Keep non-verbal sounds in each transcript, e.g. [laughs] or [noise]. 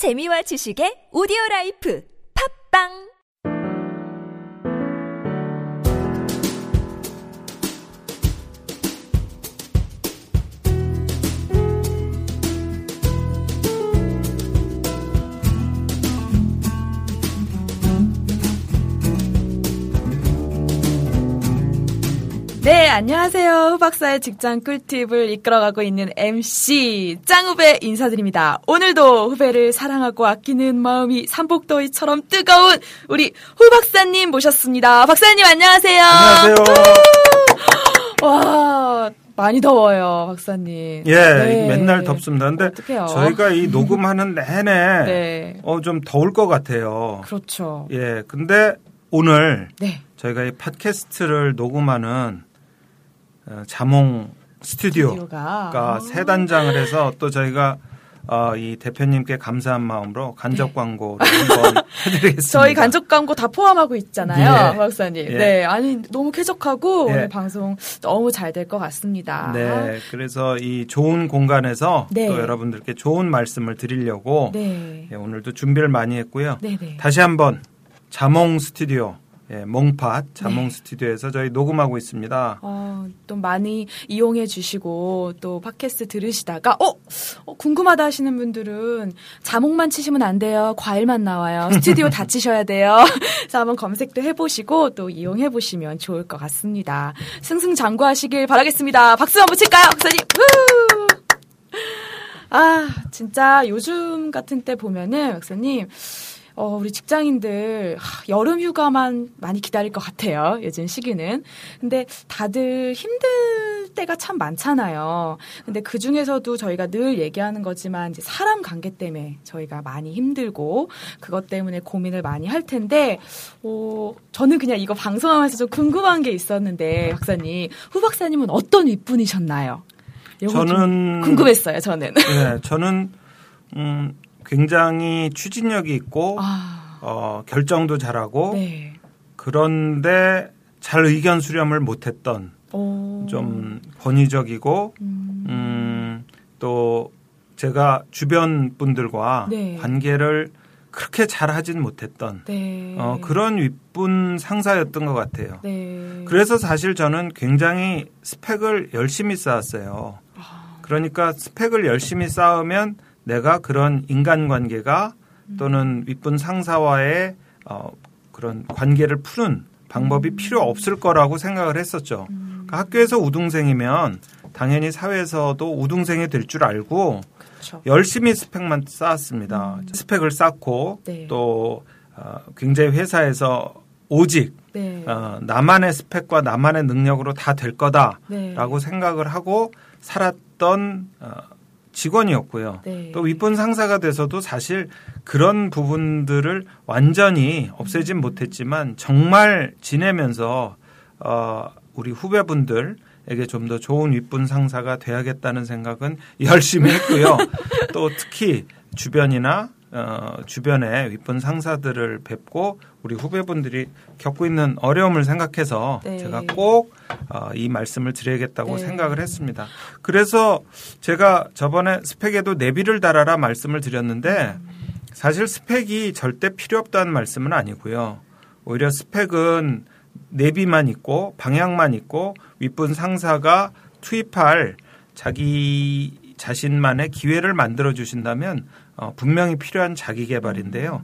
재미와 지식의 오디오 라이프. 팟빵 안녕하세요. 후박사의 직장 꿀팁을 이끌어가고 있는 MC 짱후배 인사드립니다. 오늘도 후배를 사랑하고 아끼는 마음이 삼복더위처럼 뜨거운 우리 후박사님 모셨습니다. 박사님 안녕하세요. 안녕하세요. 와, 많이 더워요, 박사님. 예, 네. 맨날 덥습니다. 근데 어떡해요? 저희가 이 녹음하는 내내 [laughs] 네. 어, 좀 더울 것 같아요. 그렇죠. 예, 근데 오늘 네. 저희가 이 팟캐스트를 녹음하는 어, 자몽 스튜디오가 스튜디오가. 새 단장을 해서 또 저희가 어, 이 대표님께 감사한 마음으로 간접 네. 광고를 한번 [laughs] 해드리겠습니다. 저희 간접 광고 다 포함하고 있잖아요, 예. 박사님. 예. 네, 아니 너무 쾌적하고 예. 오늘 방송 너무 잘 될 것 같습니다. 네, 그래서 이 좋은 공간에서 네. 또 여러분들께 좋은 말씀을 드리려고 네, 예, 오늘도 준비를 많이 했고요. 네, 네. 다시 한번 자몽 스튜디오, 예, 몽팟 자몽 네. 스튜디오에서 저희 녹음하고 있습니다. 어, 또 많이 이용해 주시고 또 팟캐스트 들으시다가 어, 어, 궁금하다 하시는 분들은 자몽만 치시면 안 돼요. 과일만 나와요. 스튜디오 [laughs] 다 치셔야 돼요. [laughs] 그래서 한번 검색도 해보시고 또 이용해 보시면 좋을 것 같습니다. 승승장구하시길 바라겠습니다. 박수 한번 칠까요, 박사님? 후! 아, 진짜 요즘 같은 때 보면은 박사님 어, 우리 직장인들 하, 여름 휴가만 많이 기다릴 것 같아요. 요즘 시기는. 근데 다들 힘들 때가 참 많잖아요. 근데 그 중에서도 저희가 늘 얘기하는 거지만 이제 사람 관계 때문에 저희가 많이 힘들고 그것 때문에 고민을 많이 할 텐데 어, 저는 그냥 이거 방송하면서 좀 궁금한 게 있었는데 박사님, 후 박사님은 어떤 윗분이셨나요? 좀 저는 궁금했어요. 저는. 예, 저는 음, 굉장히 추진력이 있고 아, 어, 결정도 잘하고 네. 그런데 잘 의견 수렴을 못했던 오. 좀 권위적이고 음. 음, 또 제가 주변 분들과 네. 관계를 그렇게 잘 하진 못했던 네. 어, 그런 윗분 상사였던 것 같아요. 네. 그래서 사실 저는 굉장히 스펙을 열심히 쌓았어요. 아. 그러니까 스펙을 열심히 쌓으면 내가 그런 인간관계가 음. 또는 윗분 상사와의 어, 그런 관계를 푸는 방법이 필요 없을 거라고 생각을 했었죠. 음. 그러니까 학교에서 우등생이면 당연히 사회에서도 우등생이 될 줄 알고 그렇죠. 열심히 스펙만 쌓았습니다. 스펙을 쌓고 네. 또 어, 굉장히 회사에서 오직 네. 어, 나만의 스펙과 나만의 능력으로 다 될 거다라고 네. 생각을 하고 살았던 어, 직원이었고요. 네. 또 윗분 상사가 돼서도 사실 그런 부분들을 완전히 없애진 못했지만 정말 지내면서 어, 우리 후배분들 에게 좀 더 좋은 윗분 상사가 돼야겠다는 생각은 열심히 했고요. [laughs] 또 특히 주변이나 어, 주변에 윗분 상사들을 뵙고 우리 후배분들이 겪고 있는 어려움을 생각해서 네. 제가 꼭 어, 이 말씀을 드려야겠다고 네. 생각을 했습니다. 그래서 제가 저번에 스펙에도 내비를 달아라 말씀을 드렸는데 사실 스펙이 절대 필요 없다는 말씀은 아니고요. 오히려 스펙은 내비만 있고 방향만 있고 윗분 상사가 투입할 자기 자신만의 기회를 만들어 주신다면 어, 분명히 필요한 자기 개발인데요.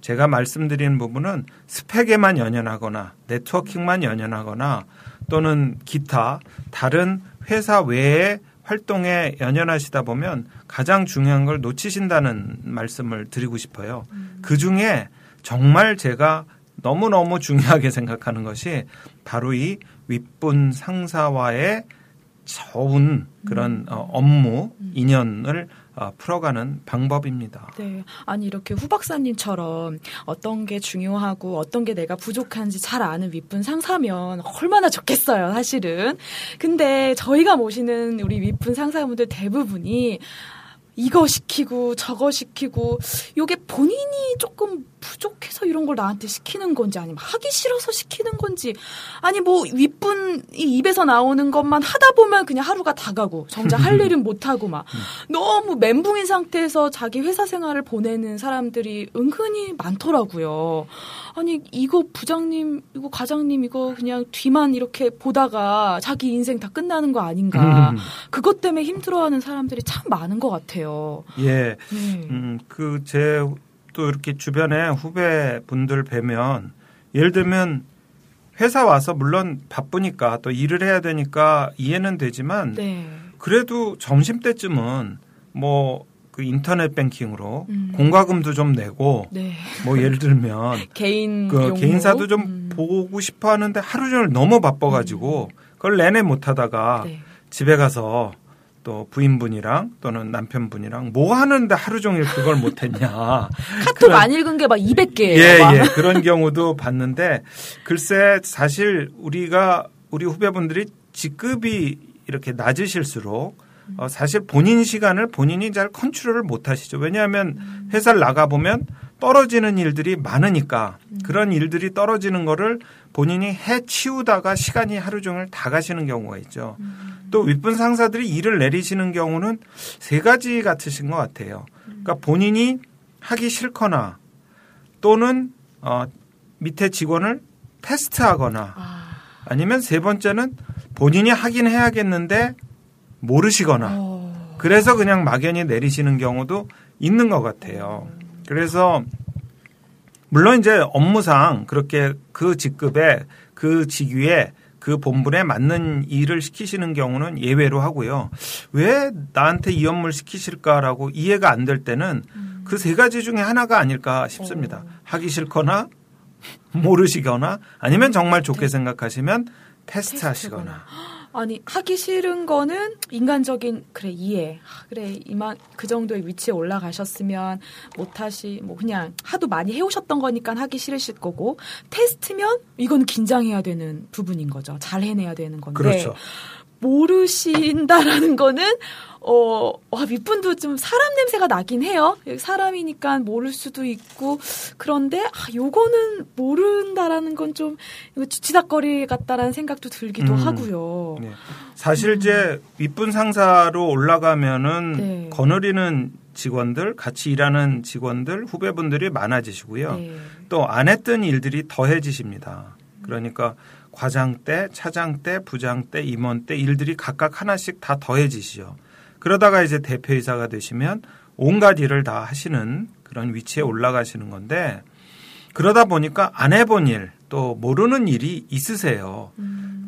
제가 말씀드리는 부분은 스펙에만 연연하거나 네트워킹만 연연하거나 또는 기타 다른 회사 외의 활동에 연연하시다 보면 가장 중요한 걸 놓치신다는 말씀을 드리고 싶어요. 그 중에 정말 제가 너무너무 중요하게 생각하는 것이 바로 이 윗분 상사와의 좋은 그런 어, 업무 인연을 어, 풀어가는 방법입니다. 네. 아니, 이렇게 후 박사님처럼 어떤 게 중요하고 어떤 게 내가 부족한지 잘 아는 윗분 상사면 얼마나 좋겠어요, 사실은. 근데 저희가 모시는 우리 윗분 상사분들 대부분이 이거 시키고 저거 시키고 요게 본인이 조금 부족해서 이런 걸 나한테 시키는 건지 아니면 하기 싫어서 시키는 건지 아니 뭐 윗분이 입에서 나오는 것만 하다 보면 그냥 하루가 다 가고 정작 할 [laughs] 일은 못 하고 막 너무 멘붕인 상태에서 자기 회사 생활을 보내는 사람들이 은근히 많더라고요. 아니 이거 부장님 이거 과장님 이거 그냥 뒤만 이렇게 보다가 자기 인생 다 끝나는 거 아닌가 [laughs] 그것 때문에 힘들어하는 사람들이 참 많은 것 같아요. 예. 네. 음, 그, 제, 또 이렇게 주변에 후배 분들 뵈면, 예를 들면, 회사 와서 물론 바쁘니까 또 일을 해야 되니까 이해는 되지만, 네. 그래도 점심 때쯤은 뭐, 그 인터넷 뱅킹으로 음. 공과금도 좀 내고, 네. 뭐 예를 들면, [laughs] 개인 그? 개인사도 좀 음. 보고 싶어 하는데 하루 종일 너무 바빠가지고, 그걸 내내 못 하다가 네. 집에 가서 또 부인분이랑 또는 남편분이랑 뭐 하는데 하루 종일 그걸 못했냐. [laughs] 카톡 그런- 안 읽은 게 막 200개예요. 예, 예. 그런 경우도 봤는데 글쎄 사실 우리가 우리 후배분들이 직급이 이렇게 낮으실수록 어, 사실 본인 시간을 본인이 잘 컨트롤을 못 하시죠. 왜냐하면 회사를 나가 보면 떨어지는 일들이 많으니까 그런 일들이 떨어지는 거를 본인이 해 치우다가 시간이 하루 종일 다 가시는 경우가 있죠. 또 윗분 상사들이 일을 내리시는 경우는 세 가지 같으신 것 같아요. 그러니까 본인이 하기 싫거나 또는 어, 밑에 직원을 테스트하거나 아, 아니면 세 번째는 본인이 하긴 해야겠는데 모르시거나 어, 그래서 그냥 막연히 내리시는 경우도 있는 것 같아요. 그래서 물론 이제 업무상 그렇게 그 직급에 그 직위에 그 본분에 맞는 일을 시키시는 경우는 예외로 하고요. 왜 나한테 이 업무를 시키실까라고 이해가 안 될 때는 그세 가지 중에 하나가 아닐까 싶습니다. 하기 싫거나 [laughs] 모르시거나 아니면 정말 좋게 생각하시면 테스트 하시거나. 아니 하기 싫은 거는 인간적인 그래 이해. 아, 그래 이만 그 정도의 위치에 올라가셨으면 못하시 뭐 그냥 하도 많이 해오셨던 거니까 하기 싫으실 거고 테스트면 이건 긴장해야 되는 부분인 거죠. 잘 해내야 되는 건데. 그렇죠. 모르신다라는 거는 어, 와, 윗분도 좀 사람 냄새가 나긴 해요. 사람이니까 모를 수도 있고. 그런데, 아, 요거는 모른다라는 건 좀, 지닥거리 같다라는 생각도 들기도 음. 하고요. 네. 사실 이제 윗분 상사로 올라가면은 네. 거느리는 직원들, 같이 일하는 직원들, 후배분들이 많아지시고요. 네. 또안 했던 일들이 더해지십니다. 그러니까 과장 때, 차장 때, 부장 때, 임원 때 일들이 각각 하나씩 다 더해지시죠. 그러다가 이제 대표이사가 되시면 온갖 일을 다 하시는 그런 위치에 올라가시는 건데 그러다 보니까 안 해본 일, 또 모르는 일이 있으세요.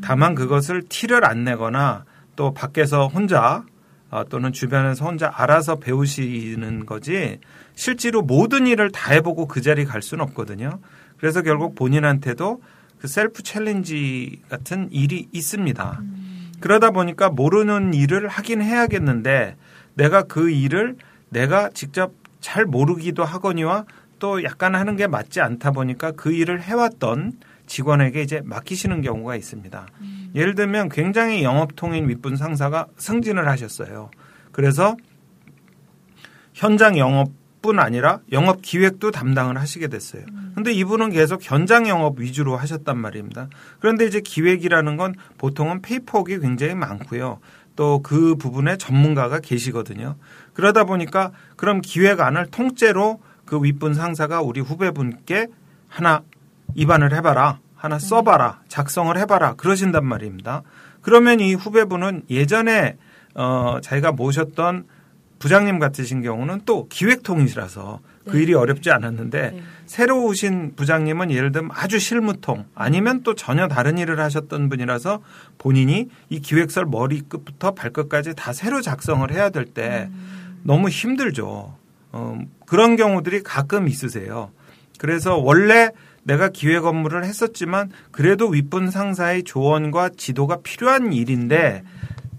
다만 그것을 티를 안 내거나 또 밖에서 혼자 어, 또는 주변에서 혼자 알아서 배우시는 거지 실제로 모든 일을 다 해보고 그 자리 갈 수는 없거든요. 그래서 결국 본인한테도 그 self challenge 같은 일이 있습니다. 그러다 보니까 모르는 일을 하긴 해야겠는데 내가 그 일을 내가 직접 잘 모르기도 하거니와 또 약간 하는 게 맞지 않다 보니까 그 일을 해왔던 직원에게 이제 맡기시는 경우가 있습니다. 예를 들면 굉장히 영업통인 윗분 상사가 승진을 하셨어요. 그래서 현장 영업 뿐 아니라 영업 기획도 담당을 하시게 됐어요. 근데 이분은 계속 현장 영업 위주로 하셨단 말입니다. 그런데 이제 기획이라는 건 보통은 페이퍼웍이 굉장히 많고요. 또 그 부분에 전문가가 계시거든요. 그러다 보니까 그럼 기획안을 통째로 그 윗분 상사가 우리 후배분께 하나 입안을 해봐라. 하나 써봐라. 작성을 해봐라. 그러신단 말입니다. 그러면 이 후배분은 예전에 어, 자기가 모셨던 부장님 같으신 경우는 또 기획통이시라서 그 네. 일이 어렵지 않았는데 네. 새로 오신 부장님은 예를 들면 아주 실무통 아니면 또 전혀 다른 일을 하셨던 분이라서 본인이 이 기획서를 머리끝부터 발끝까지 다 새로 작성을 해야 될 때 너무 힘들죠. 어, 그런 경우들이 가끔 있으세요. 그래서 원래 내가 기획 업무를 했었지만 그래도 윗분 상사의 조언과 지도가 필요한 일인데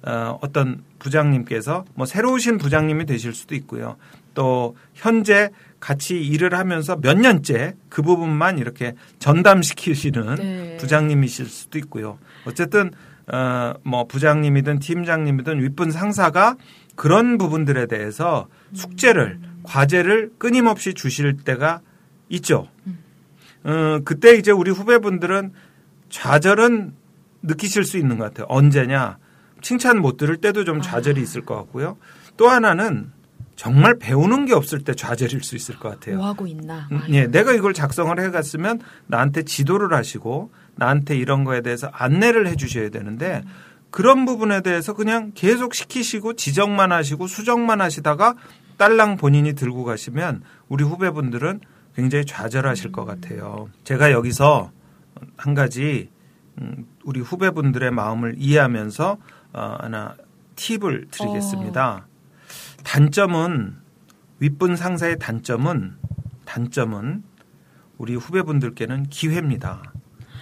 어, 어떤 부장님께서 뭐 새로 오신 부장님이 되실 수도 있고요. 또 현재 같이 일을 하면서 몇 년째 그 부분만 이렇게 전담시키시는 네. 부장님이실 수도 있고요. 어쨌든 어, 뭐 부장님이든 팀장님이든 윗분 상사가 그런 부분들에 대해서 숙제를 과제를 끊임없이 주실 때가 있죠. 어, 그때 이제 우리 후배분들은 좌절은 느끼실 수 있는 것 같아요. 언제냐? 칭찬 못 들을 때도 좀 좌절이 있을 것 같고요. 또 하나는 정말 배우는 게 없을 때 좌절일 수 있을 것 같아요. 뭐 하고 있나? 음, 예, 내가 이걸 작성을 해갔으면 나한테 지도를 하시고 나한테 이런 거에 대해서 안내를 해주셔야 되는데 그런 부분에 대해서 그냥 계속 시키시고 지적만 하시고 수정만 하시다가 딸랑 본인이 들고 가시면 우리 후배분들은 굉장히 좌절하실 것 같아요. 제가 여기서 한 가지 음, 우리 후배분들의 마음을 이해하면서 어, 하나 팁을 드리겠습니다. 단점은 윗분 상사의 단점은 단점은 우리 후배분들께는 기회입니다.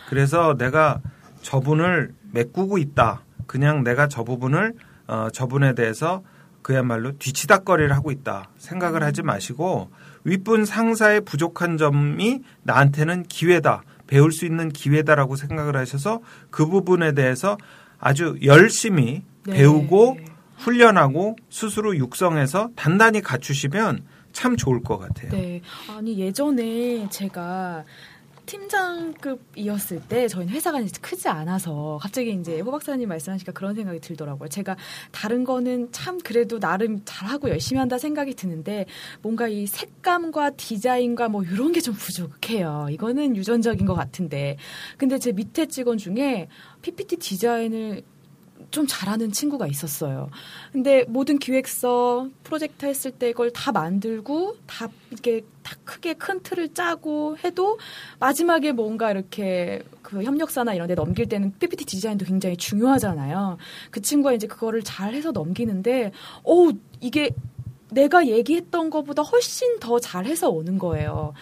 그래서 내가 저분을 메꾸고 있다. 그냥 내가 저 부분을 어, 저분에 대해서 그야말로 뒤치다거리를 하고 있다 생각을 하지 마시고 윗분 상사의 부족한 점이 나한테는 기회다 배울 수 있는 기회다라고 생각을 하셔서 그 부분에 대해서 아주 열심히 네. 배우고 훈련하고 스스로 육성해서 단단히 갖추시면 참 좋을 것 같아요. 네. 아니 예전에 제가 팀장급이었을 때 저희는 회사가 이제 크지 않아서 갑자기 이제 호 박사님 말씀하시니까 그런 생각이 들더라고요. 제가 다른 거는 참 그래도 나름 잘하고 열심히 한다 생각이 드는데 뭔가 이 색감과 디자인과 뭐 이런 게 좀 부족해요. 이거는 유전적인 것 같은데. 근데 제 밑에 직원 중에 PPT 디자인을 좀 잘하는 친구가 있었어요. 근데 모든 기획서, 프로젝트 했을 때 이걸 다 만들고 다 이렇게 다 크게 큰 틀을 짜고 해도 마지막에 뭔가 이렇게 그 협력사나 이런 데 넘길 때는 PPT 디자인도 굉장히 중요하잖아요. 그 친구가 이제 그거를 잘 해서 넘기는데 어 이게 내가 얘기했던 것보다 훨씬 더 잘해서 오는 거예요.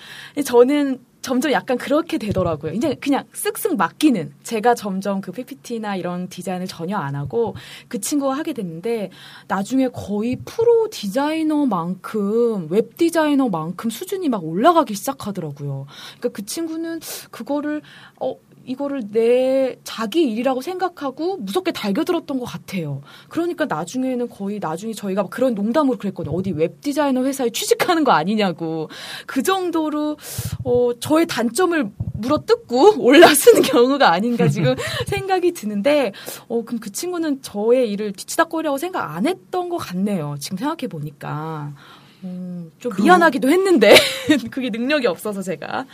저는 점점 약간 그렇게 되더라고요. 이제 그냥 쓱쓱 맡기는 제가 점점 그 PPT나 이런 디자인을 전혀 안 하고 그 친구가 하게 됐는데 나중에 거의 프로 디자이너만큼 웹 디자이너만큼 수준이 막 올라가기 시작하더라고요. 그러니까 그 친구는 그거를 어 이거를 내 자기 일이라고 생각하고 무섭게 달겨들었던 것 같아요. 그러니까 나중에는 거의 나중에 저희가 막 그런 농담으로 그랬거든요. 어디 웹 디자이너 회사에 취직하는 거 아니냐고. 그 정도로 어 저의 단점을 물어뜯고 [laughs] 올라서는 경우가 아닌가 지금 [laughs] 생각이 드는데 어 그럼 그 친구는 저의 일을 뒤치다거리라고 생각 안 했던 것 같네요. 지금 생각해 보니까. 음, 좀 그- 미안하기도 했는데 [laughs] 그게 능력이 없어서 제가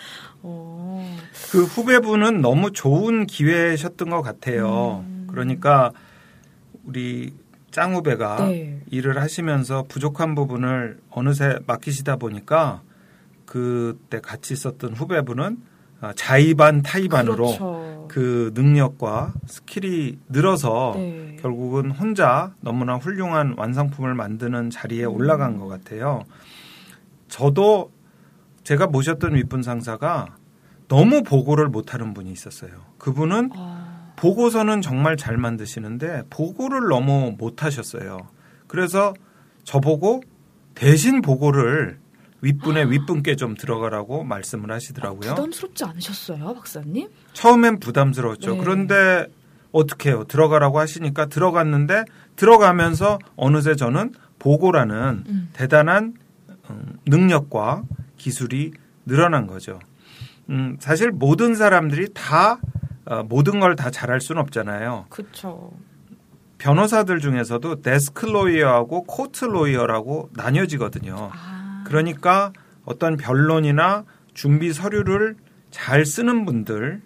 어. 그 후배분은 너무 좋은 기회셨던 것 같아요. 음. 그러니까 우리 짱 후배가 네. 일을 하시면서 부족한 부분을 어느새 맡기시다 보니까 그때 같이 있었던 후배분은 아, 자의반 타의반으로 그렇죠. 그 능력과 스킬이 늘어서 네. 결국은 혼자 너무나 훌륭한 완성품을 만드는 자리에 음. 올라간 것 같아요. 저도 제가 모셨던 윗분 상사가 너무 보고를 못하는 분이 있었어요. 그분은 아, 보고서는 정말 잘 만드시는데 보고를 너무 못하셨어요. 그래서 저보고 대신 보고를 윗분의 윗분께 좀 들어가라고 말씀을 하시더라고요. 부담스럽지 않으셨어요, 박사님? 처음엔 부담스러웠죠. 네. 그런데 어떻게 해요? 들어가라고 하시니까 들어갔는데 들어가면서 어느새 저는 보고라는 음. 대단한 음, 능력과 기술이 늘어난 거죠. 음, 사실 모든 사람들이 다 어, 모든 걸 다 잘할 수는 없잖아요. 그렇죠. 변호사들 중에서도 desk lawyer하고 court lawyer라고 나뉘어지거든요. 아, 그러니까 어떤 변론이나 준비 서류를 잘 쓰는 분들은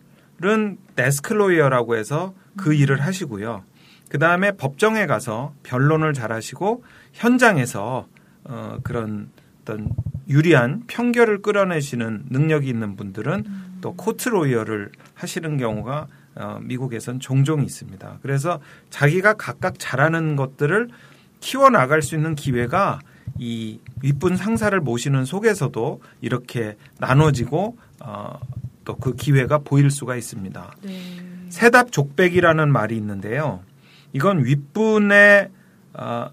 desk lawyer라고 해서 그 일을 하시고요. 그 다음에 법정에 가서 변론을 잘 하시고 현장에서 어, 그런 어떤 유리한 판결을 끌어내시는 능력이 있는 분들은 또 court lawyer를 하시는 경우가 어, 미국에선 종종 있습니다. 그래서 자기가 각각 잘하는 것들을 키워 나갈 수 있는 기회가 이 윗분 상사를 모시는 속에서도 이렇게 나눠지고 어, 또 그 기회가 보일 수가 있습니다. 네. 세답 족백이라는 말이 있는데요. 이건 윗분의 어,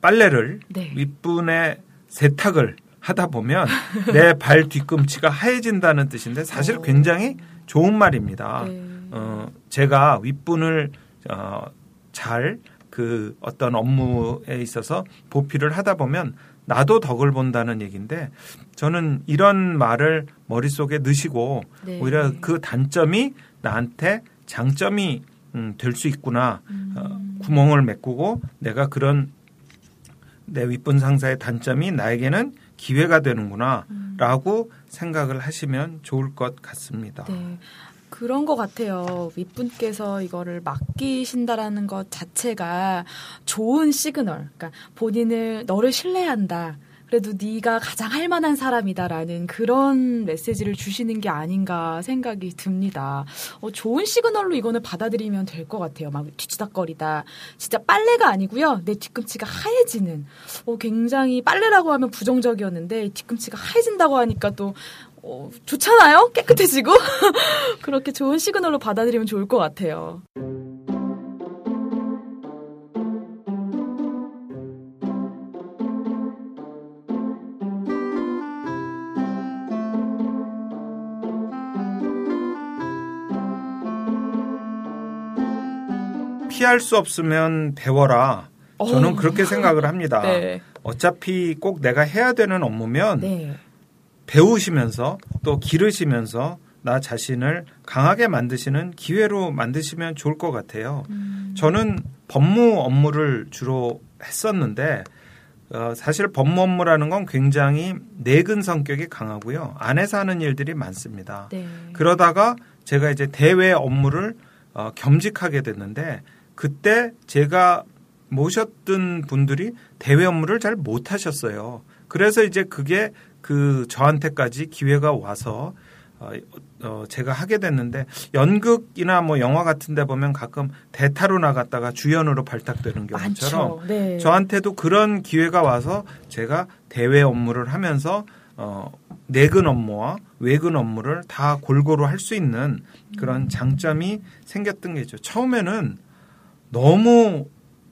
빨래를 네. 윗분의 세탁을 하다 보면 내 발 뒤꿈치가 하얘진다는 뜻인데 사실 어. 굉장히 좋은 말입니다. 네. 어, 제가 윗분을 어, 잘 그 어떤 업무에 있어서 보필을 하다 보면 나도 덕을 본다는 얘기인데 저는 이런 말을 머릿속에 넣으시고 네. 오히려 그 단점이 나한테 장점이 음, 될 수 있구나. 어, 구멍을 메꾸고 내가 그런 내 윗분 상사의 단점이 나에게는 기회가 되는구나. 라고 생각을 하시면 좋을 것 같습니다. 네. 그런 것 같아요. 윗분께서 이거를 맡기신다라는 것 자체가 좋은 시그널. 그러니까 본인을 너를 신뢰한다. 그래도 네가 가장 할 만한 사람이다라는 그런 메시지를 주시는 게 아닌가 생각이 듭니다. 어, 좋은 시그널로 이거는 받아들이면 될 것 같아요. 막 뒤치다거리다. 진짜 빨래가 아니고요. 내 뒤꿈치가 하얘지는. 어, 굉장히 빨래라고 하면 부정적이었는데 뒤꿈치가 하얘진다고 하니까 또 어, 좋잖아요? 깨끗해지고? [laughs] 그렇게 좋은 시그널로 받아들이면 좋을 것 같아요. 피할 수 없으면 배워라. 저는 어. 그렇게 생각을 합니다. [laughs] 네. 어차피 꼭 내가 해야 되는 업무면 네. 배우시면서 또 기르시면서 나 자신을 강하게 만드시는 기회로 만드시면 좋을 것 같아요. 음. 저는 법무 업무를 주로 했었는데 어, 사실 법무 업무라는 건 굉장히 내근 성격이 강하고요. 안에서 하는 일들이 많습니다. 네. 그러다가 제가 이제 대외 업무를 어, 겸직하게 됐는데 그때 제가 모셨던 분들이 대외 업무를 잘 못하셨어요. 그래서 이제 그게 그 저한테까지 기회가 와서 어, 어, 제가 하게 됐는데 연극이나 뭐 영화 같은데 보면 가끔 대타로 나갔다가 주연으로 발탁되는 경우처럼. 네. 저한테도 그런 기회가 와서 제가 대외 업무를 하면서 어, 내근 업무와 외근 업무를 다 골고루 할 수 있는 그런 장점이 생겼던 게죠. 처음에는 너무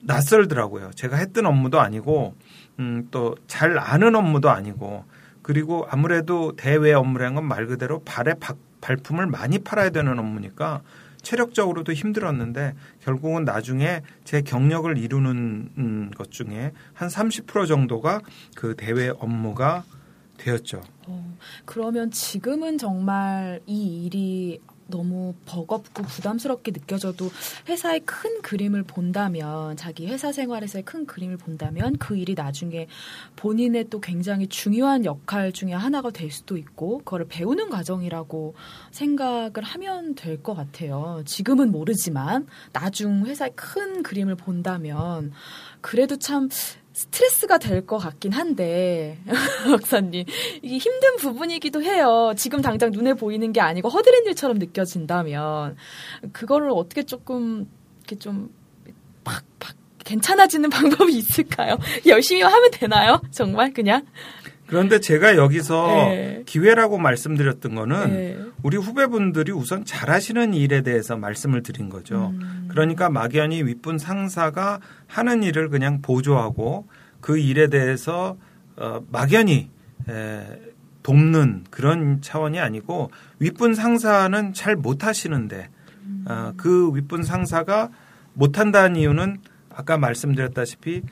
낯설더라고요. 제가 했던 업무도 아니고 음, 또 잘 아는 업무도 아니고 그리고 아무래도 대외 업무라는 건 말 그대로 박- 발품을 많이 팔아야 되는 업무니까 체력적으로도 힘들었는데 결국은 나중에 제 경력을 이루는 음, 것 중에 한 30% 정도가 그 대외 업무가 되었죠. 어, 그러면 지금은 정말 이 일이 너무 버겁고 부담스럽게 느껴져도 회사의 큰 그림을 본다면 자기 회사 생활에서의 큰 그림을 본다면 그 일이 나중에 본인의 또 굉장히 중요한 역할 중에 하나가 될 수도 있고 그거를 배우는 과정이라고 생각을 하면 될 것 같아요. 지금은 모르지만 나중 회사의 큰 그림을 본다면 그래도 참 스트레스가 될 것 같긴 한데 [laughs] 박사님 이게 힘든 부분이기도 해요. 지금 당장 눈에 보이는 게 아니고 허드렛 일처럼 느껴진다면 그거를 어떻게 조금 이렇게 좀팍팍 괜찮아지는 [laughs] 방법이 있을까요? [laughs] 열심히 하면 되나요? 정말 그냥 그런데 제가 여기서 네. 기회라고 말씀드렸던 거는 네. 우리 후배분들이 우선 잘하시는 일에 대해서 말씀을 드린 거죠. 음. 그러니까 막연히 윗분 상사가 하는 일을 그냥 보조하고 그 일에 대해서 어, 막연히 에, 돕는 그런 차원이 아니고 윗분 상사는 잘 못하시는데 어, 그 윗분 상사가 못한다는 이유는 아까 말씀드렸다시피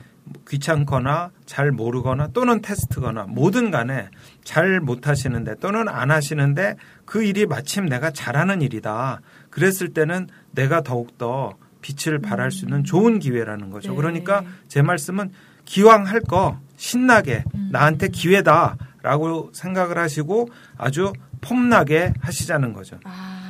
귀찮거나 잘 모르거나 또는 테스트거나 뭐든 간에 잘 못하시는데 또는 안 하시는데 그 일이 마침 내가 잘하는 일이다. 그랬을 때는 내가 더욱더 빛을 발할 수 있는 좋은 기회라는 거죠. 네. 그러니까 제 말씀은 기왕 할 거 신나게 나한테 기회다라고 생각을 하시고 아주 폼나게 하시자는 거죠. 아,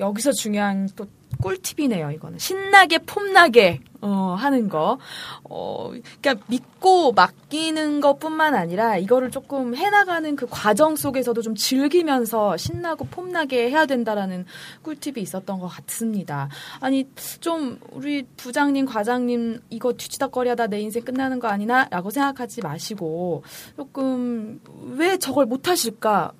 여기서 중요한 또 꿀팁이네요, 이거는. 신나게, 폼나게, 어, 하는 거. 어, 그러니까 믿고 맡기는 것 뿐만 아니라 이거를 조금 해나가는 그 과정 속에서도 좀 즐기면서 신나고 폼나게 해야 된다라는 꿀팁이 있었던 것 같습니다. 아니, 좀, 우리 부장님, 과장님, 이거 뒤치다거리 하다 내 인생 끝나는 거 아니나? 라고 생각하지 마시고, 조금, 왜 저걸 못하실까?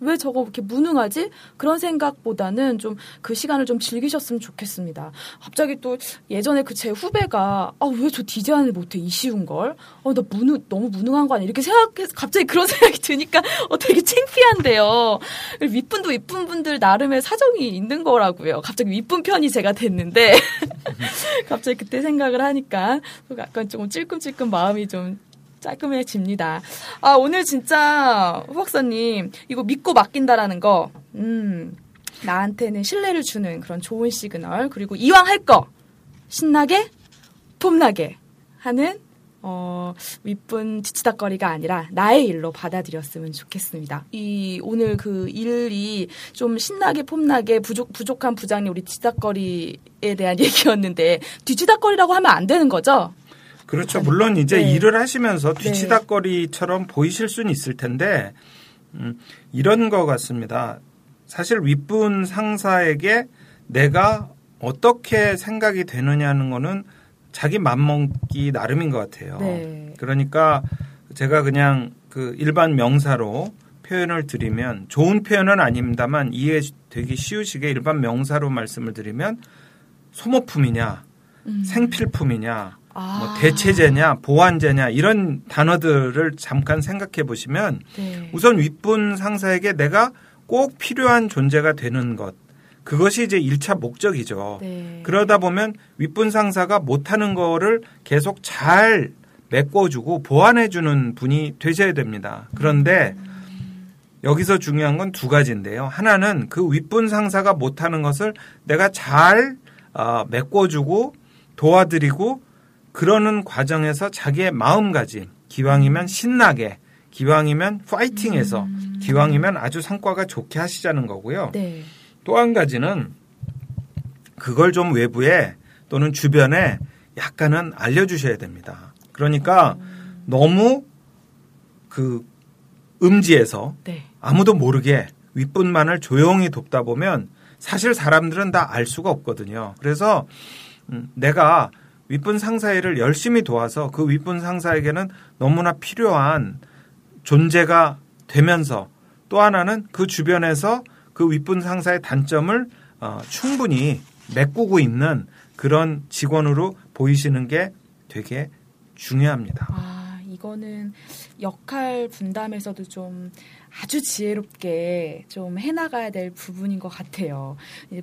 어? 왜 저거 이렇게 무능하지? 그런 생각보다는 좀 그 시간을 좀 즐기셨으면 좋겠습니다. 갑자기 또 예전에 그 제 후배가 아 왜 저 디자인을 못해 이 쉬운 걸? 어나 무능 너무 무능한 거 아니야? 이렇게 생각해서 갑자기 그런 [laughs] 생각이 드니까 어 되게 창피한데요. 윗분도 윗분 분들 나름의 사정이 있는 거라고요. 갑자기 윗분 편이 제가 됐는데 [laughs] 갑자기 그때 생각을 하니까 약간 조금 찔끔찔끔 마음이 좀 깔끔해집니다. 아, 오늘 진짜 후 박사님, 이거 믿고 맡긴다라는 거, 음, 나한테는 신뢰를 주는 그런 좋은 시그널, 그리고 이왕 할 거, 신나게, 폼나게 하는, 어, 윗분 뒤치다거리가 아니라 나의 일로 받아들였으면 좋겠습니다. 이, 오늘 그 일이 좀 신나게, 폼나게, 부족, 부족한 부장님 우리 뒤치다거리에 대한 [laughs] 얘기였는데, 뒤치다거리라고 하면 안 되는 거죠? 그렇죠. 물론 이제 네. 일을 하시면서 뒤치다거리처럼 보이실 수는 있을 텐데 음, 이런 것 같습니다. 사실 윗분 상사에게 내가 어떻게 생각이 되느냐는 거는 자기 맘먹기 나름인 것 같아요. 네. 그러니까 제가 그냥 그 일반 명사로 표현을 드리면 좋은 표현은 아닙니다만 이해되기 쉬우시게 일반 명사로 말씀을 드리면 소모품이냐 생필품이냐 아. 뭐 대체제냐 보완제냐 이런 단어들을 잠깐 생각해 보시면 네. 우선 윗분 상사에게 내가 꼭 필요한 존재가 되는 것 그것이 이제 1차 목적이죠. 네. 그러다 보면 윗분 상사가 못하는 거를 계속 잘 메꿔주고 보완해주는 분이 되셔야 됩니다. 그런데 여기서 중요한 건 두 가지인데요. 하나는 그 윗분 상사가 못하는 것을 내가 잘 어, 메꿔주고 도와드리고 그러는 과정에서 자기의 마음가짐, 기왕이면 신나게, 기왕이면 파이팅해서, 기왕이면 아주 성과가 좋게 하시자는 거고요. 네. 또한 가지는 그걸 좀 외부에 또는 주변에 약간은 알려주셔야 됩니다. 그러니까 너무 그 음지에서 네. 아무도 모르게 윗분만을 조용히 돕다 보면 사실 사람들은 다 알 수가 없거든요. 그래서 음, 내가 윗분 상사 일을 열심히 도와서 그 윗분 상사에게는 너무나 필요한 존재가 되면서 또 하나는 그 주변에서 그 윗분 상사의 단점을 어, 충분히 메꾸고 있는 그런 직원으로 보이시는 게 되게 중요합니다. 아, 이거는 역할 분담에서도 좀 아주 지혜롭게 좀 해나가야 될 부분인 것 같아요.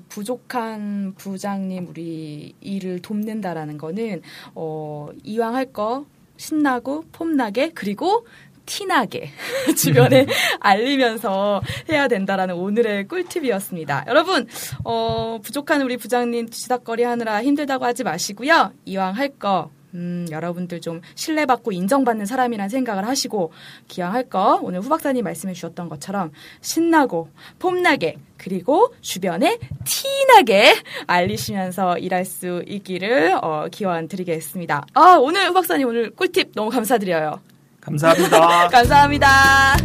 부족한 부장님 우리 일을 돕는다라는 거는 어, 이왕 할 거 신나고 폼나게 그리고 티나게 [laughs] 주변에 [laughs] 알리면서 해야 된다라는 오늘의 꿀팁이었습니다. 여러분, 어, 부족한 우리 부장님 지닥거리 하느라 힘들다고 하지 마시고요. 이왕 할 거, 음, 여러분들 좀 신뢰받고 인정받는 사람이란 생각을 하시고, 기왕 할 거, 오늘 후 박사님 말씀해 주셨던 것처럼 신나고, 폼나게, 그리고 주변에 티나게 알리시면서 일할 수 있기를, 어, 기원 드리겠습니다. 아, 오늘 후 박사님 오늘 꿀팁 너무 감사드려요. 감사합니다. [laughs] 감사합니다.